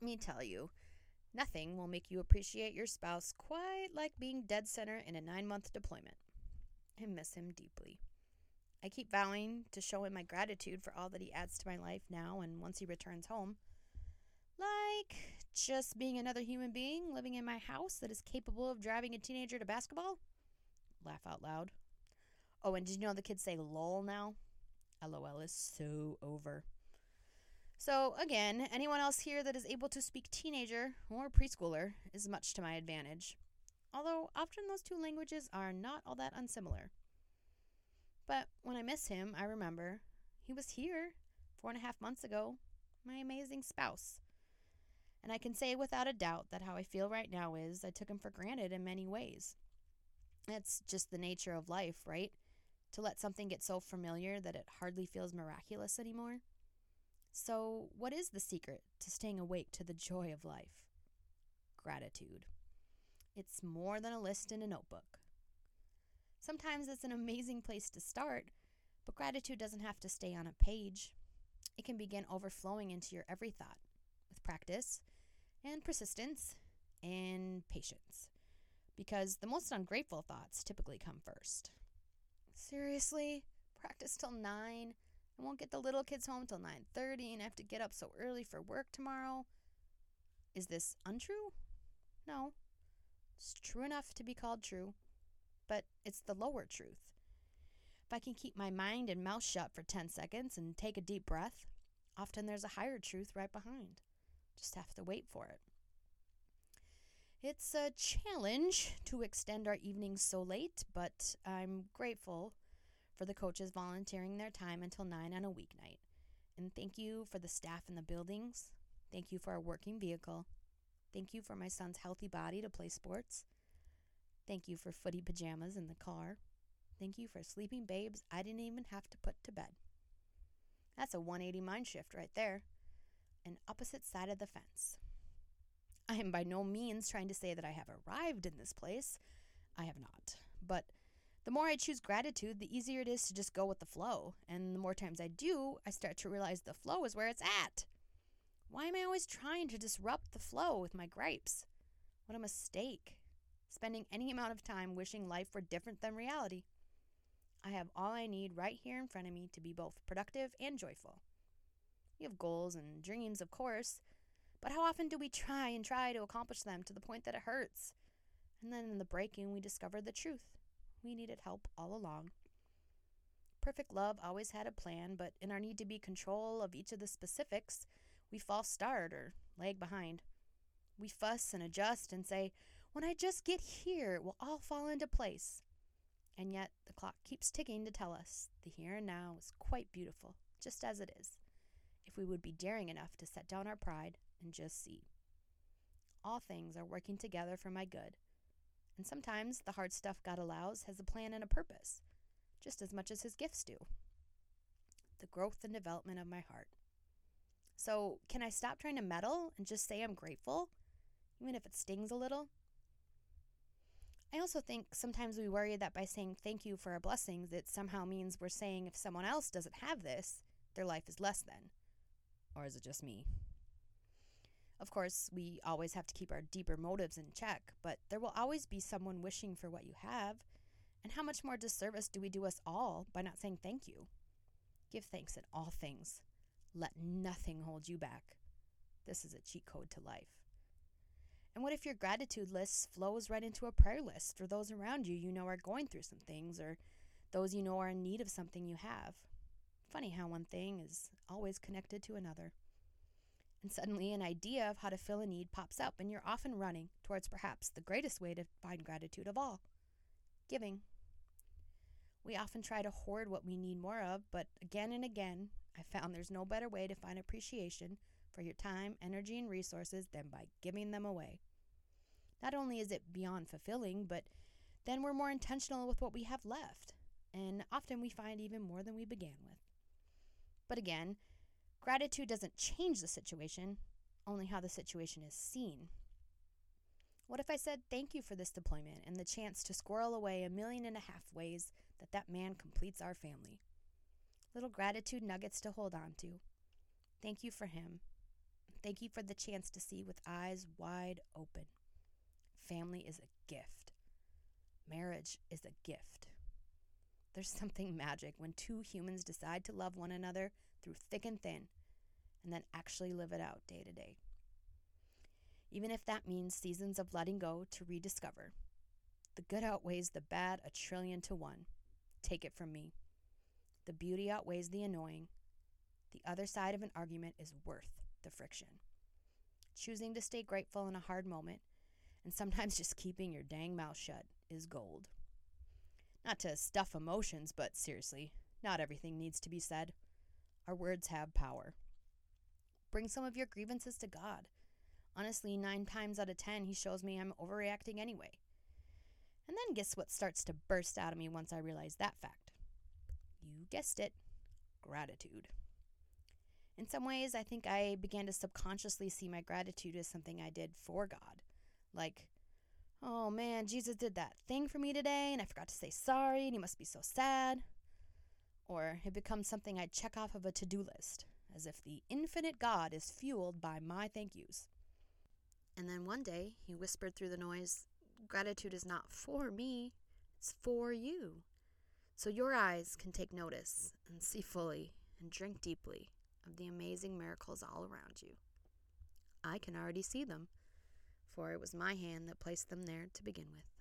let me tell you, nothing will make you appreciate your spouse quite like being dead center in a nine month deployment. I miss him deeply. I keep vowing to show him my gratitude for all that he adds to my life now and once he returns home. Like just being another human being living in my house that is capable of driving a teenager to basketball? Laugh out loud. Oh, and did you know the kids say lol now? LOL is so over. So, again, anyone else here that is able to speak teenager or preschooler is much to my advantage. Although often those two languages are not all that unsimilar. But when I miss him, I remember he was here four and a half months ago, my amazing spouse. And I can say without a doubt that how I feel right now is I took him for granted in many ways. It's just the nature of life, right? To let something get so familiar that it hardly feels miraculous anymore. So, what is the secret to staying awake to the joy of life? Gratitude. It's more than a list in a notebook. Sometimes it's an amazing place to start, but gratitude doesn't have to stay on a page. It can begin overflowing into your every thought with practice and persistence and patience because the most ungrateful thoughts typically come first. Seriously? Practice till 9? I won't get the little kids home till 9:30 and I have to get up so early for work tomorrow. Is this untrue? No. It's true enough to be called true, but it's the lower truth. If I can keep my mind and mouth shut for 10 seconds and take a deep breath, often there's a higher truth right behind. Just have to wait for it. It's a challenge to extend our evenings so late, but I'm grateful for the coaches volunteering their time until 9 on a weeknight. And thank you for the staff in the buildings. Thank you for our working vehicle. Thank you for my son's healthy body to play sports. Thank you for footy pajamas in the car. Thank you for sleeping babes I didn't even have to put to bed. That's a 180 mind shift right there. An opposite side of the fence. I am by no means trying to say that I have arrived in this place. I have not. But the more I choose gratitude, the easier it is to just go with the flow. And the more times I do, I start to realize the flow is where it's at. Why am I always trying to disrupt the flow with my gripes? What a mistake. Spending any amount of time wishing life were different than reality. I have all I need right here in front of me to be both productive and joyful. We have goals and dreams, of course, but how often do we try and try to accomplish them to the point that it hurts? And then in the breaking, we discover the truth. We needed help all along. Perfect love always had a plan, but in our need to be control of each of the specifics, we false start or lag behind. We fuss and adjust and say, when I just get here, it will all fall into place. And yet the clock keeps ticking to tell us the here and now is quite beautiful, just as it is, if we would be daring enough to set down our pride and just see. All things are working together for my good. And sometimes the hard stuff God allows has a plan and a purpose, just as much as His gifts do. The growth and development of my heart. So, can I stop trying to meddle and just say I'm grateful, even if it stings a little? I also think sometimes we worry that by saying thank you for our blessings, it somehow means we're saying if someone else doesn't have this, their life is less than. Or is it just me? Of course, we always have to keep our deeper motives in check, but there will always be someone wishing for what you have. And how much more disservice do we do us all by not saying thank you? Give thanks in all things. Let nothing hold you back. This is a cheat code to life. And what if your gratitude list flows right into a prayer list for those around you you know are going through some things or those you know are in need of something you have? Funny how one thing is always connected to another and suddenly an idea of how to fill a need pops up, and you're off and running towards perhaps the greatest way to find gratitude of all giving. We often try to hoard what we need more of, but again and again, I found there's no better way to find appreciation for your time, energy, and resources than by giving them away. Not only is it beyond fulfilling, but then we're more intentional with what we have left, and often we find even more than we began with. But again, Gratitude doesn't change the situation, only how the situation is seen. What if I said thank you for this deployment and the chance to squirrel away a million and a half ways that that man completes our family? Little gratitude nuggets to hold on to. Thank you for him. Thank you for the chance to see with eyes wide open. Family is a gift. Marriage is a gift. There's something magic when two humans decide to love one another through thick and thin and then actually live it out day to day. Even if that means seasons of letting go to rediscover, the good outweighs the bad a trillion to one. Take it from me. The beauty outweighs the annoying. The other side of an argument is worth the friction. Choosing to stay grateful in a hard moment, and sometimes just keeping your dang mouth shut, is gold. Not to stuff emotions, but seriously, not everything needs to be said. Our words have power. Bring some of your grievances to God. Honestly, nine times out of ten, He shows me I'm overreacting anyway. And then guess what starts to burst out of me once I realize that fact? You guessed it gratitude. In some ways, I think I began to subconsciously see my gratitude as something I did for God. Like, oh man, Jesus did that thing for me today and I forgot to say sorry and he must be so sad. Or it becomes something I check off of a to do list, as if the infinite God is fueled by my thank yous. And then one day, he whispered through the noise, Gratitude is not for me, it's for you. So your eyes can take notice and see fully and drink deeply of the amazing miracles all around you. I can already see them, it was my hand that placed them there to begin with.